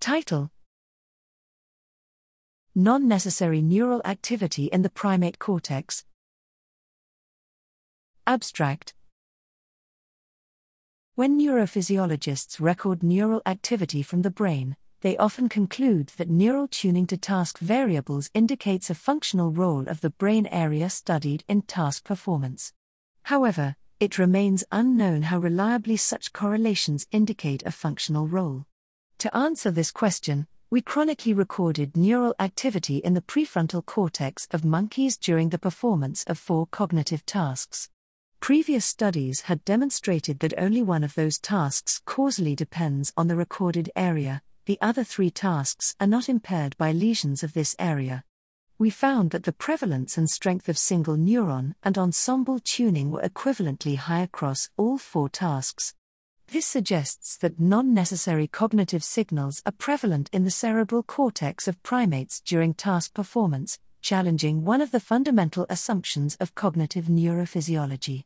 Title Non necessary neural activity in the primate cortex. Abstract When neurophysiologists record neural activity from the brain, they often conclude that neural tuning to task variables indicates a functional role of the brain area studied in task performance. However, it remains unknown how reliably such correlations indicate a functional role. To answer this question, we chronically recorded neural activity in the prefrontal cortex of monkeys during the performance of four cognitive tasks. Previous studies had demonstrated that only one of those tasks causally depends on the recorded area, the other three tasks are not impaired by lesions of this area. We found that the prevalence and strength of single neuron and ensemble tuning were equivalently high across all four tasks. This suggests that non necessary cognitive signals are prevalent in the cerebral cortex of primates during task performance, challenging one of the fundamental assumptions of cognitive neurophysiology.